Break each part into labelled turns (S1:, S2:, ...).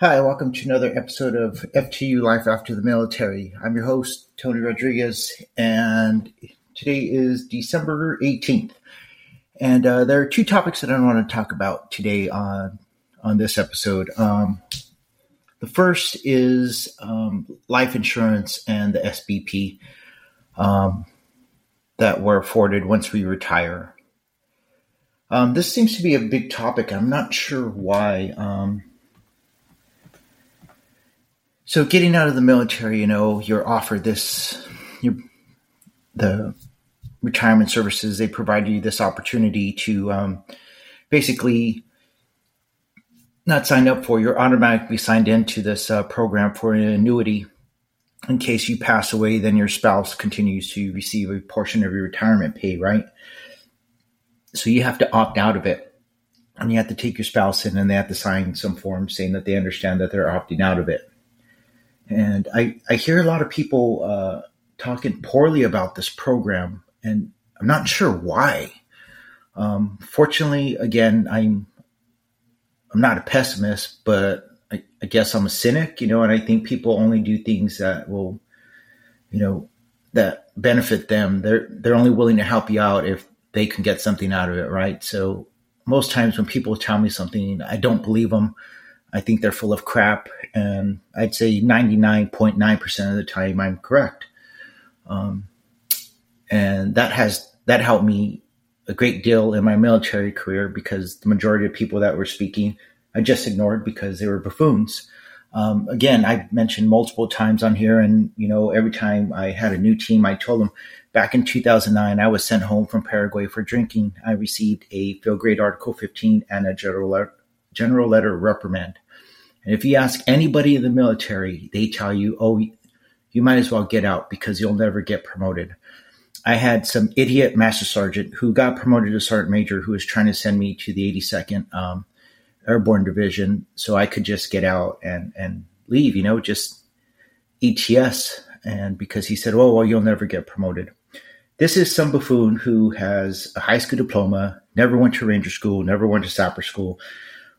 S1: Hi, welcome to another episode of FTU Life After the Military. I'm your host, Tony Rodriguez, and today is December 18th. And uh, there are two topics that I want to talk about today on, on this episode. Um, the first is um, life insurance and the SBP um, that we're afforded once we retire. Um, this seems to be a big topic. I'm not sure why. So getting out of the military, you know, you're offered this, you, the retirement services, they provide you this opportunity to um, basically not sign up for, you're automatically signed into this uh, program for an annuity. In case you pass away, then your spouse continues to receive a portion of your retirement pay, right? So you have to opt out of it. And you have to take your spouse in and they have to sign some form saying that they understand that they're opting out of it. And I, I hear a lot of people uh, talking poorly about this program, and I'm not sure why. Um, fortunately, again, I'm I'm not a pessimist, but I, I, guess I'm a cynic, you know, and I think people only do things that will, you know, that benefit them. They're they're only willing to help you out if they can get something out of it, right? So most times when people tell me something, I don't believe them. I think they're full of crap, and I'd say 99.9% of the time I'm correct. Um, and that has that helped me a great deal in my military career because the majority of people that were speaking I just ignored because they were buffoons. Um, again, I've mentioned multiple times on here, and you know, every time I had a new team, I told them back in 2009, I was sent home from Paraguay for drinking. I received a field grade Article 15 and a general general letter reprimand. And if you ask anybody in the military, they tell you, oh, you might as well get out because you'll never get promoted. I had some idiot master sergeant who got promoted to sergeant major who was trying to send me to the 82nd um, Airborne Division so I could just get out and, and leave, you know, just ETS. And because he said, oh, well, you'll never get promoted. This is some buffoon who has a high school diploma, never went to ranger school, never went to sapper school,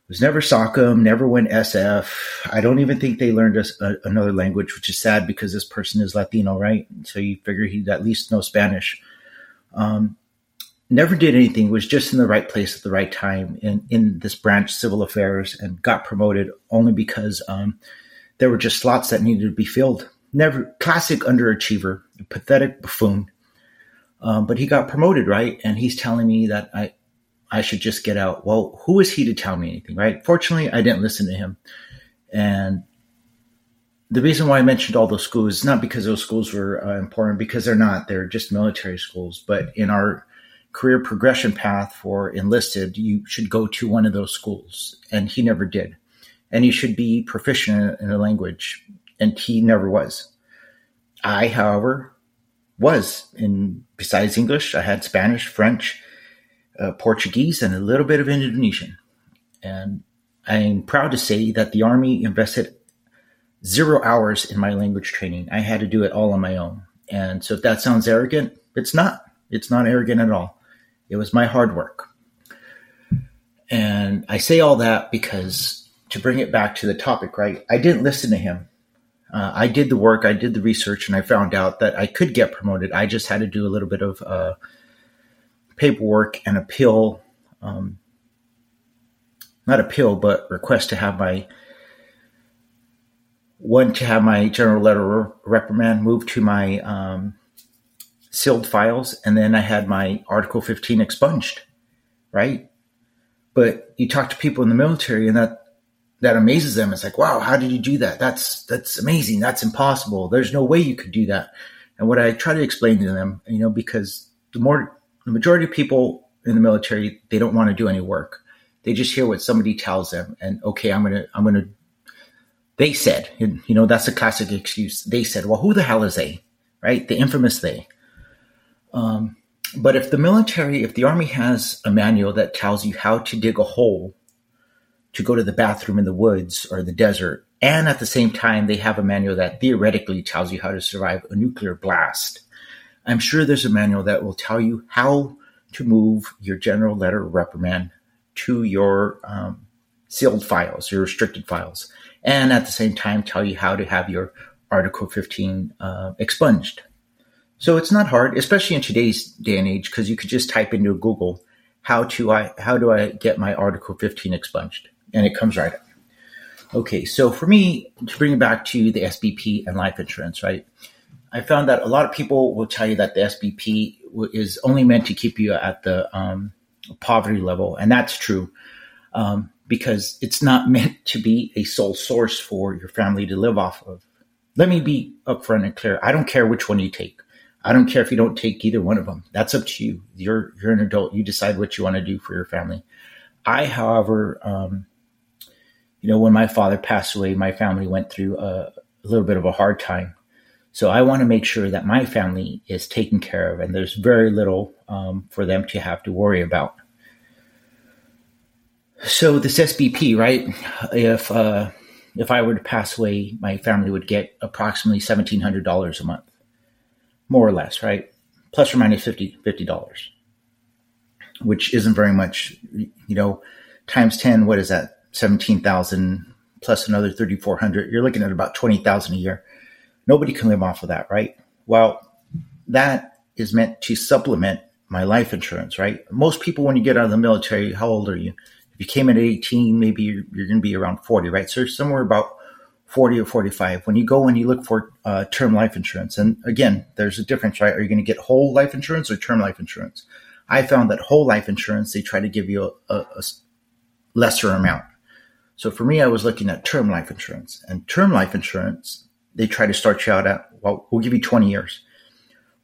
S1: was never SOCM, never went SF. I don't even think they learned a, a, another language, which is sad because this person is Latino, right? So you figure he'd at least know Spanish. Um, never did anything, was just in the right place at the right time in, in this branch, civil affairs, and got promoted only because um, there were just slots that needed to be filled. Never classic underachiever, pathetic buffoon. Um, but he got promoted, right? And he's telling me that I, I should just get out. Well, who is he to tell me anything, right? Fortunately, I didn't listen to him. And the reason why I mentioned all those schools is not because those schools were uh, important, because they're not. They're just military schools. But in our career progression path for enlisted, you should go to one of those schools. And he never did. And you should be proficient in a language. And he never was. I, however, was in besides English, I had Spanish, French, uh, Portuguese, and a little bit of Indonesian. And I'm proud to say that the Army invested zero hours in my language training. I had to do it all on my own. And so if that sounds arrogant, it's not. It's not arrogant at all. It was my hard work. And I say all that because to bring it back to the topic, right? I didn't listen to him. Uh, I did the work, I did the research, and I found out that I could get promoted. I just had to do a little bit of uh, paperwork and appeal, um, not appeal, but request to have my one to have my general letter reprimand moved to my um, sealed files, and then I had my Article 15 expunged, right? But you talk to people in the military, and that that amazes them. It's like, wow, how did you do that? That's that's amazing. That's impossible. There's no way you could do that. And what I try to explain to them, you know, because the more the majority of people in the military, they don't want to do any work. They just hear what somebody tells them and okay, I'm to, I'm to, they said, you know, that's a classic excuse. They said, well, who the hell is they? Right? The infamous they. Um, but if the military, if the army has a manual that tells you how to dig a hole to go to the bathroom in the woods or the desert, and at the same time they have a manual that theoretically tells you how to survive a nuclear blast, I'm sure there's a manual that will tell you how to move your general letter reprimand to your um, sealed files, your restricted files. and at the same time tell you how to have your Article 15 uh, expunged. So it's not hard, especially in today's day and age, because you could just type into Google how to I how do I get my Article 15 expunged, and it comes right up. Okay, so for me to bring it back to the SBP and life insurance, right? I found that a lot of people will tell you that the SBP is only meant to keep you at the um, poverty level, and that's true um, because it's not meant to be a sole source for your family to live off of. Let me be upfront and clear. I don't care which one you take. I don't care if you don't take either one of them. That's up to you. You're you're an adult. You decide what you want to do for your family. I, however, um, you know, when my father passed away, my family went through a, a little bit of a hard time. So I want to make sure that my family is taken care of, and there's very little um, for them to have to worry about. So this SBP, right? If uh, if I were to pass away, my family would get approximately seventeen hundred dollars a month, more or less, right? Plus or minus 50 dollars, which isn't very much. You know, times ten, what is that? Seventeen thousand plus another thirty four hundred. You're looking at about twenty thousand a year. Nobody can live off of that, right? Well, that is meant to supplement my life insurance, right? Most people, when you get out of the military, how old are you? If you came in at 18, maybe you're, you're going to be around 40, right? So somewhere about 40 or 45. When you go and you look for uh, term life insurance, and again, there's a difference, right? Are you going to get whole life insurance or term life insurance? I found that whole life insurance, they try to give you a, a, a lesser amount. So for me, I was looking at term life insurance and term life insurance, they try to start you out at, well, we'll give you 20 years.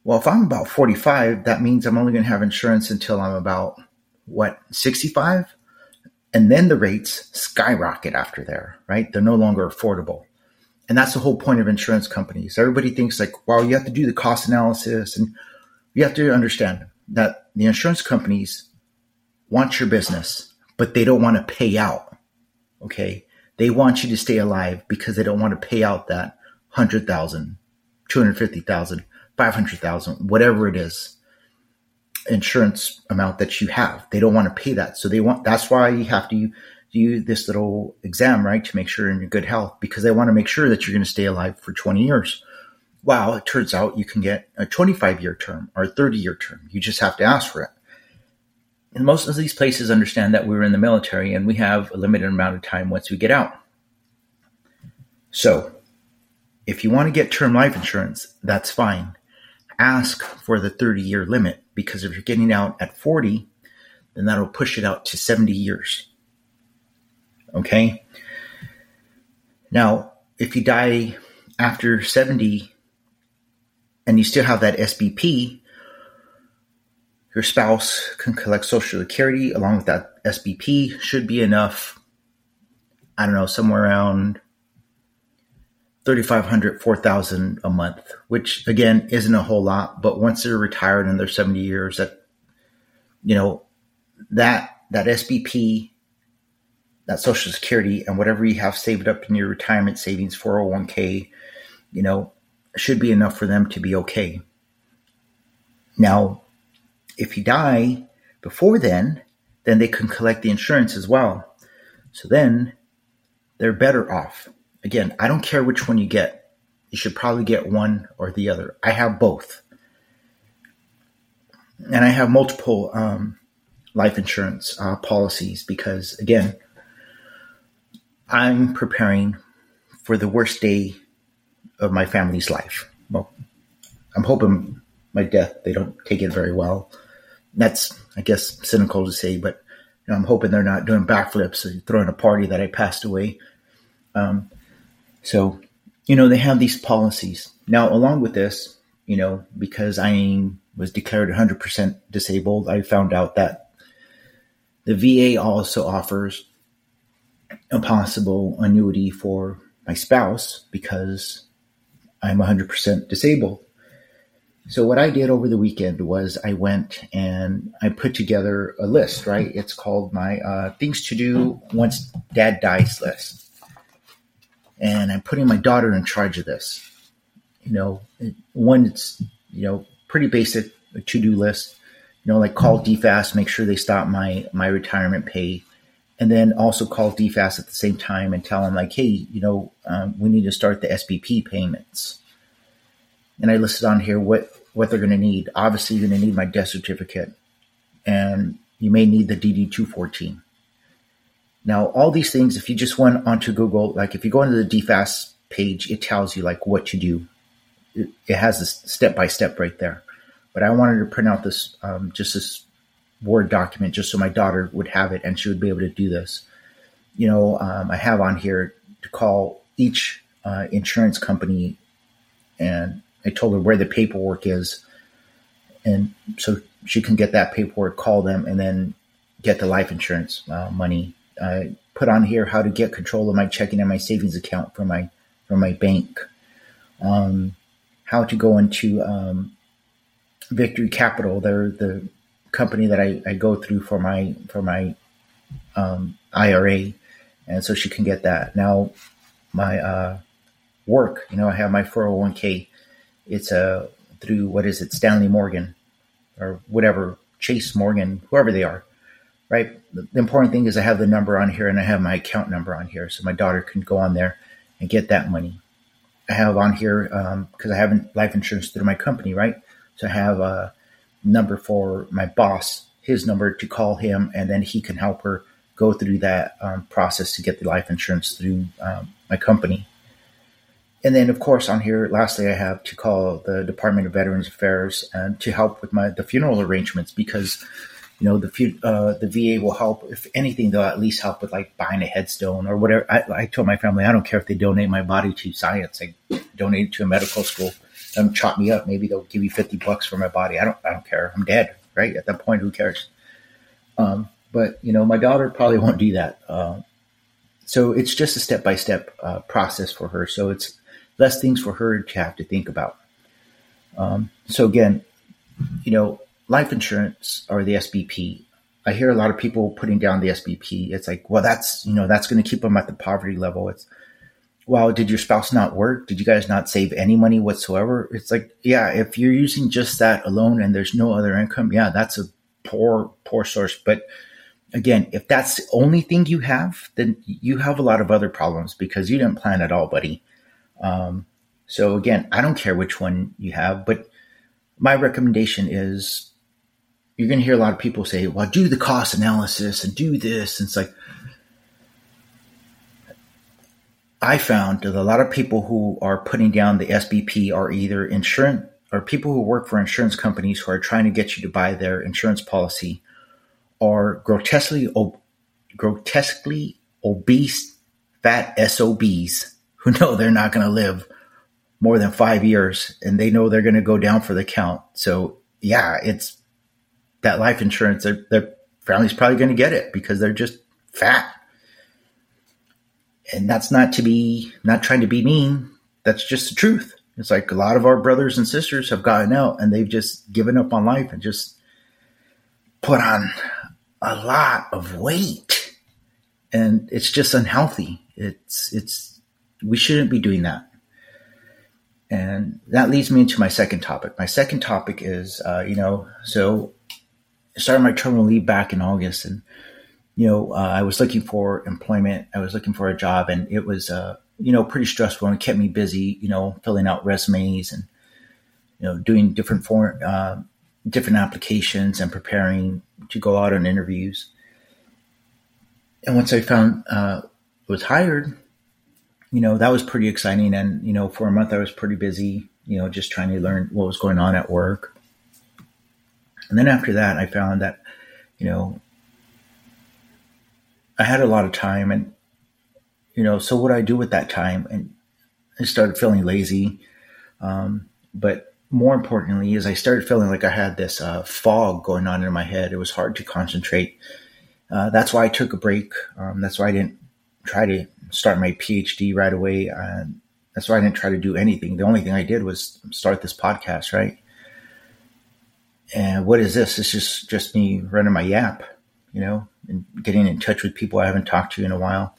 S1: Well, if I'm about 45, that means I'm only going to have insurance until I'm about what, 65? And then the rates skyrocket after there, right? They're no longer affordable. And that's the whole point of insurance companies. Everybody thinks like, well, you have to do the cost analysis and you have to understand that the insurance companies want your business, but they don't want to pay out. Okay. They want you to stay alive because they don't want to pay out that 100,000, 250,000, 500,000, whatever it is insurance amount that you have. They don't want to pay that. So they want, that's why you have to do this little exam, right? To make sure you're in good health because they want to make sure that you're going to stay alive for 20 years. Wow. It turns out you can get a 25 year term or a 30 year term. You just have to ask for it. And most of these places understand that we're in the military and we have a limited amount of time once we get out. So if you want to get term life insurance, that's fine. Ask for the 30 year limit because if you're getting out at 40, then that'll push it out to 70 years. Okay? Now, if you die after 70 and you still have that SBP, your spouse can collect Social Security along with that SBP, should be enough. I don't know, somewhere around 3500 4000 a month which again isn't a whole lot but once they're retired and they're 70 years that you know that that sbp that social security and whatever you have saved up in your retirement savings 401k you know should be enough for them to be okay. Now if you die before then then they can collect the insurance as well. So then they're better off Again, I don't care which one you get. You should probably get one or the other. I have both. And I have multiple um, life insurance uh, policies because, again, I'm preparing for the worst day of my family's life. Well, I'm hoping my death, they don't take it very well. That's, I guess, cynical to say, but you know, I'm hoping they're not doing backflips and throwing a party that I passed away. Um, so, you know, they have these policies. Now, along with this, you know, because I was declared 100% disabled, I found out that the VA also offers a possible annuity for my spouse because I'm 100% disabled. So what I did over the weekend was I went and I put together a list, right? It's called my uh, things to do once dad dies list and I'm putting my daughter in charge of this. You know, one it's you know pretty basic to do list. You know, like call DFAS, make sure they stop my my retirement pay, and then also call DFAS at the same time and tell them like, hey, you know, um, we need to start the SBP payments. And I listed on here what what they're going to need. Obviously, you're going to need my death certificate, and you may need the DD two fourteen. Now, all these things, if you just went onto Google, like if you go into the DFAS page, it tells you like what to do. It, it has this step by step right there. But I wanted to print out this um, just this Word document just so my daughter would have it and she would be able to do this. You know, um, I have on here to call each uh, insurance company and I told her where the paperwork is. And so she can get that paperwork, call them, and then get the life insurance uh, money. I put on here how to get control of my checking and my savings account for my from my bank. Um, how to go into um, Victory Capital. They're the company that I, I go through for my for my um, IRA, and so she can get that. Now, my uh, work, you know, I have my 401k. It's a uh, through what is it, Stanley Morgan, or whatever Chase Morgan, whoever they are, right? The, important thing is I have the number on here and I have my account number on here, so my daughter can go on there and get that money. I have on here because um, I have life insurance through my company, right? So I have a number for my boss, his number to call him, and then he can help her go through that um, process to get the life insurance through um, my company. And then, of course, on here, lastly, I have to call the Department of Veterans Affairs and to help with my the funeral arrangements because, you know, the uh, the VA will help. If anything, they'll at least help with like buying a headstone or whatever. I, I told my family, I don't care if they donate my body to science. I donate it to a medical school them chop me up. Maybe they'll give you 50 bucks for my body. I don't, I don't care. I'm dead, right? At that point, who cares? Um, but you know, my daughter probably won't do that. Uh, so it's just a step by step process for her. So it's less things for her to have to think about. Um, so again, you know, life insurance or the SBP. I hear a lot of people putting down the SBP. It's like, well, that's you know, that's going to keep them at the poverty level. It's well, did your spouse not work? Did you guys not save any money whatsoever? It's like, yeah, if you're using just that alone and there's no other income, yeah, that's a poor, poor source. But again, if that's the only thing you have, then you have a lot of other problems because you didn't plan at all, buddy. Um, so again, I don't care which one you have, but my recommendation is you're going to hear a lot of people say, well, do the cost analysis and do this. And it's like, I found that a lot of people who are putting down the SBP are either insurance or people who work for insurance companies who are trying to get you to buy their insurance policy are grotesquely grotesquely obese fat SOBs who know they're not going to live more than 5 years and they know they're going to go down for the count. So, yeah, it's that life insurance their their family's probably going to get it because they're just fat and that's not to be not trying to be mean. That's just the truth. It's like a lot of our brothers and sisters have gotten out and they've just given up on life and just put on a lot of weight. And it's just unhealthy. It's it's we shouldn't be doing that. And that leads me into my second topic. My second topic is, uh, you know, so started my terminal leave back in August, and you know, uh, I was looking for employment. I was looking for a job, and it was, uh, you know, pretty stressful and kept me busy. You know, filling out resumes and you know doing different form, uh, different applications and preparing to go out on interviews. And once I found uh, was hired, you know, that was pretty exciting. And you know, for a month I was pretty busy. You know, just trying to learn what was going on at work. And then after that, I found that, you know, I had a lot of time and, you know, so what I do with that time? And I started feeling lazy. Um, but more importantly is I started feeling like I had this uh, fog going on in my head. It was hard to concentrate. Uh, that's why I took a break. Um, that's why I didn't try to start my PhD right away. And that's why I didn't try to do anything. The only thing I did was start this podcast, right? And what is this? It's just just me running my yap you know, and getting in touch with people I haven't talked to in a while.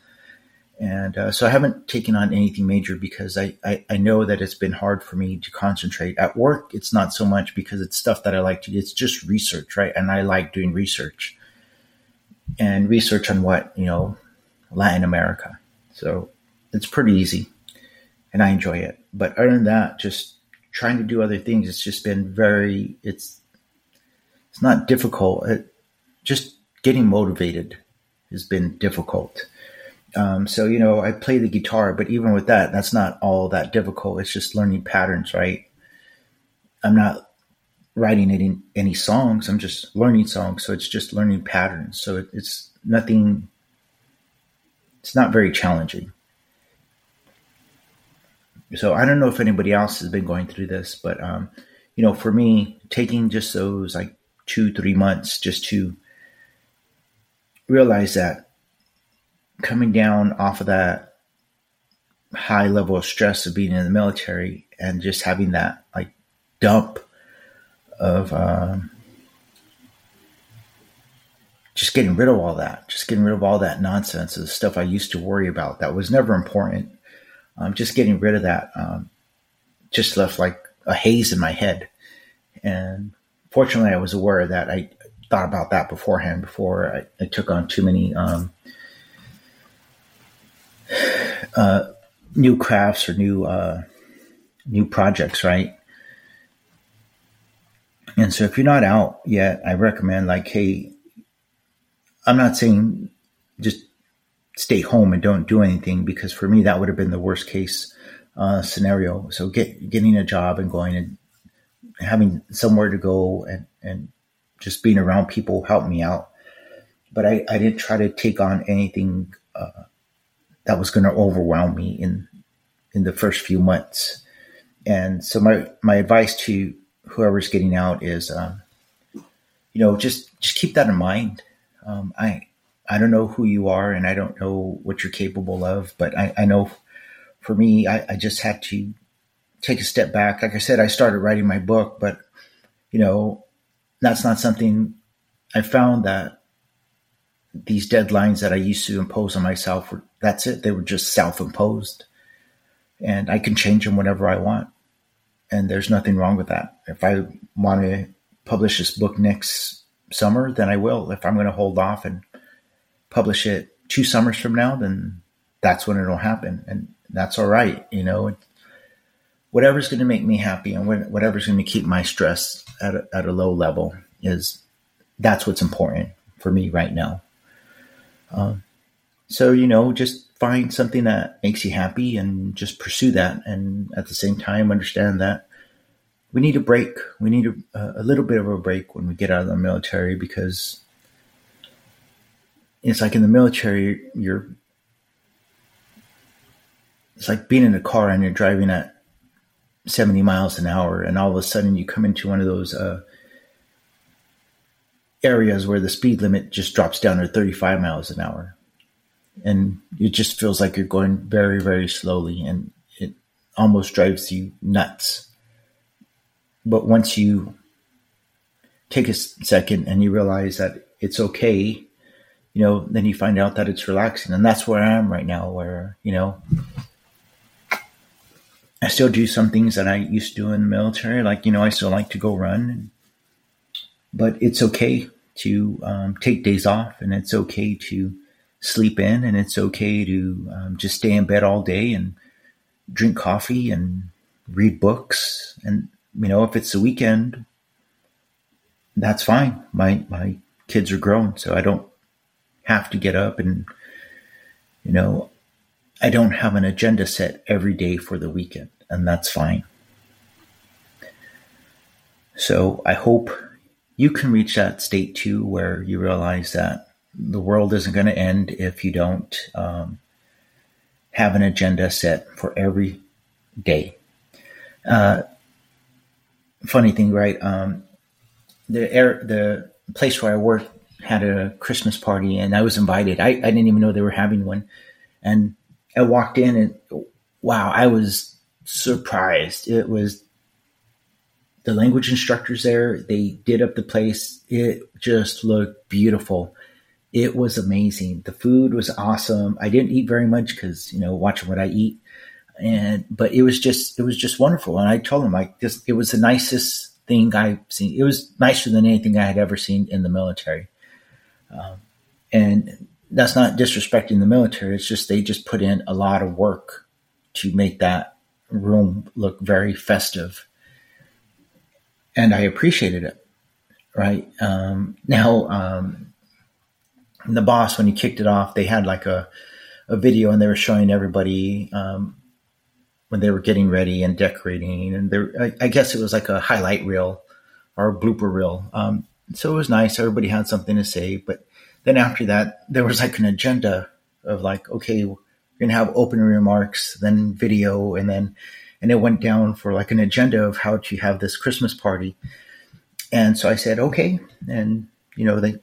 S1: And uh, so I haven't taken on anything major because I, I, I, know that it's been hard for me to concentrate. At work, it's not so much because it's stuff that I like to do. It's just research, right? And I like doing research. and research on what you know Latin America. So it's pretty easy, and I enjoy it. But other than that, just trying to do other things. It's just been very. It's it's not difficult. It, just getting motivated has been difficult. Um, so you know, I play the guitar, but even with that, that's not all that difficult. It's just learning patterns, right? I'm not writing any any songs. I'm just learning songs, so it's just learning patterns. So it, it's nothing. It's not very challenging. So I don't know if anybody else has been going through this, but um, you know, for me, taking just those like two, three months just to realize that coming down off of that high level of stress of being in the military and just having that like dump of um, just getting rid of all that, just getting rid of all that nonsense, the stuff I used to worry about that was never important. Um, just getting rid of that um, just left like a haze in my head. And fortunately, I was aware that I thought about that beforehand before I, I took on too many um, uh, new crafts or new uh, new projects, right? And so, if you're not out yet, I recommend like, hey, I'm not saying just stay home and don't do anything because for me that would have been the worst case uh, scenario. So get getting a job and going and having somewhere to go and and just being around people helped me out. But I, I didn't try to take on anything uh, that was going to overwhelm me in in the first few months. And so my my advice to whoever's getting out is, um, you know, just just keep that in mind. Um, I I don't know who you are, and I don't know what you're capable of, but I, I know for me, I, I just had to take a step back. Like I said, I started writing my book, but you know, that's not something I found that these deadlines that I used to impose on myself were that's it. They were just self imposed. And I can change them whenever I want. And there's nothing wrong with that. If I want to publish this book next summer, then I will. If I'm going to hold off and publish it two summers from now, then that's when it'll happen. And that's all right. You know, whatever's going to make me happy and whatever's going to keep my stress at a, at a low level is that's what's important for me right now. Um, so, you know, just find something that makes you happy and just pursue that. And at the same time, understand that we need a break. We need a, a little bit of a break when we get out of the military because it's like in the military, you're, it's like being in a car and you're driving at 70 miles an hour, and all of a sudden you come into one of those uh, areas where the speed limit just drops down to 35 miles an hour. And it just feels like you're going very, very slowly, and it almost drives you nuts. But once you take a second and you realize that it's okay, you know, then you find out that it's relaxing. And that's where I am right now, where, you know, I still do some things that I used to do in the military. Like, you know, I still like to go run, but it's okay to um, take days off and it's okay to sleep in and it's okay to um, just stay in bed all day and drink coffee and read books. And, you know, if it's the weekend, that's fine. My, my kids are grown, so I don't have to get up and, you know, I don't have an agenda set every day for the weekend, and that's fine. So I hope you can reach that state too, where you realize that the world isn't going to end if you don't um, have an agenda set for every day. Uh, funny thing, right? Um, the air, the place where I work had a Christmas party, and I was invited. I, I didn't even know they were having one, and I walked in and wow, I was surprised. It was the language instructors there. They did up the place. It just looked beautiful. It was amazing. The food was awesome. I didn't eat very much because you know watching what I eat, and but it was just it was just wonderful. And I told them like this, it was the nicest thing I've seen. It was nicer than anything I had ever seen in the military. Um, And that's not disrespecting the military. It's just they just put in a lot of work to make that room look very festive. And I appreciated it. Right. Um, now, um, the boss, when he kicked it off, they had like a, a video and they were showing everybody um, when they were getting ready and decorating. And there, I, I, guess it was like a highlight reel or a blooper reel. Um, so it was nice. Everybody had something to say. But then after that, there was like an agenda of like, okay, we're going to have opening remarks, then video, and then, and it went down for like an agenda of how to have this Christmas party. And so I said, okay. And, you know, they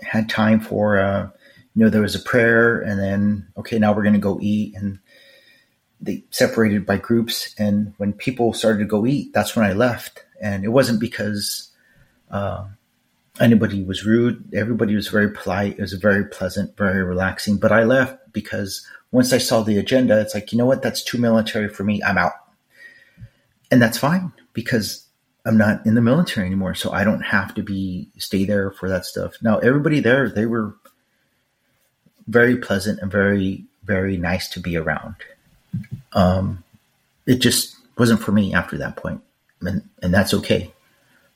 S1: had time for, uh, you know, there was a prayer and then, okay, now we're going to go eat. And they separated by groups. And when people started to go eat, that's when I left. And it wasn't because uh, anybody was rude. Everybody was very polite. It was very pleasant, very relaxing. But I left because once I saw the agenda, it's like, you know what? That's too military for me. I'm out. And that's fine because I'm not in the military anymore. So I don't have to be, stay there for that stuff. Now, everybody there, they were very pleasant and very, very nice to be around um, it just wasn't for me after that point, and and that's okay.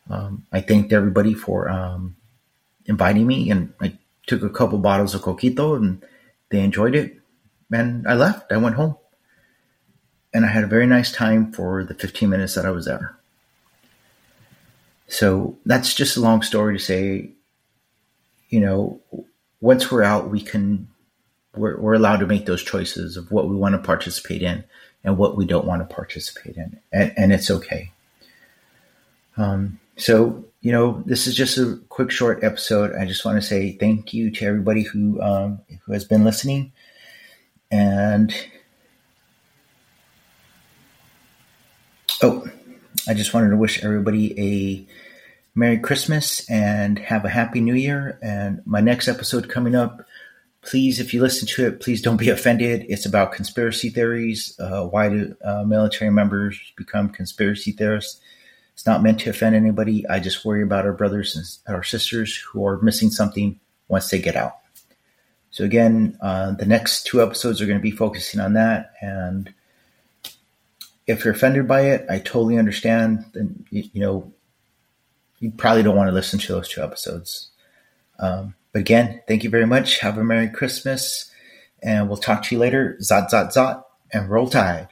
S1: Um, I thanked everybody for um, inviting me, and I took a couple bottles of coquito, and they enjoyed it. And I left. I went home, and I had a very nice time for the 15 minutes that I was there. So that's just a long story to say, you know, once we're out, we can we're, we're allowed to make those choices of what we want to participate in and what we don't want to participate in, and, and it's okay. Um, so, you know, this is just a quick, short episode. I just want to say thank you to everybody who um, who has been listening, and oh, I just wanted to wish everybody a Merry Christmas and have a Happy New Year. And my next episode coming up please, if you listen to it, please don't be offended. It's about conspiracy theories. Uh, why do uh, military members become conspiracy theorists? It's not meant to offend anybody. I just worry about our brothers and our sisters who are missing something once they get out. So again, uh, the next two episodes are going to be focusing on that. And if you're offended by it, I totally understand. Then you, you know, you probably don't want to listen to those two episodes. Um, but again, thank you very much. Have a Merry Christmas, and we'll talk to you later. Zot, zot, zot, and roll tide.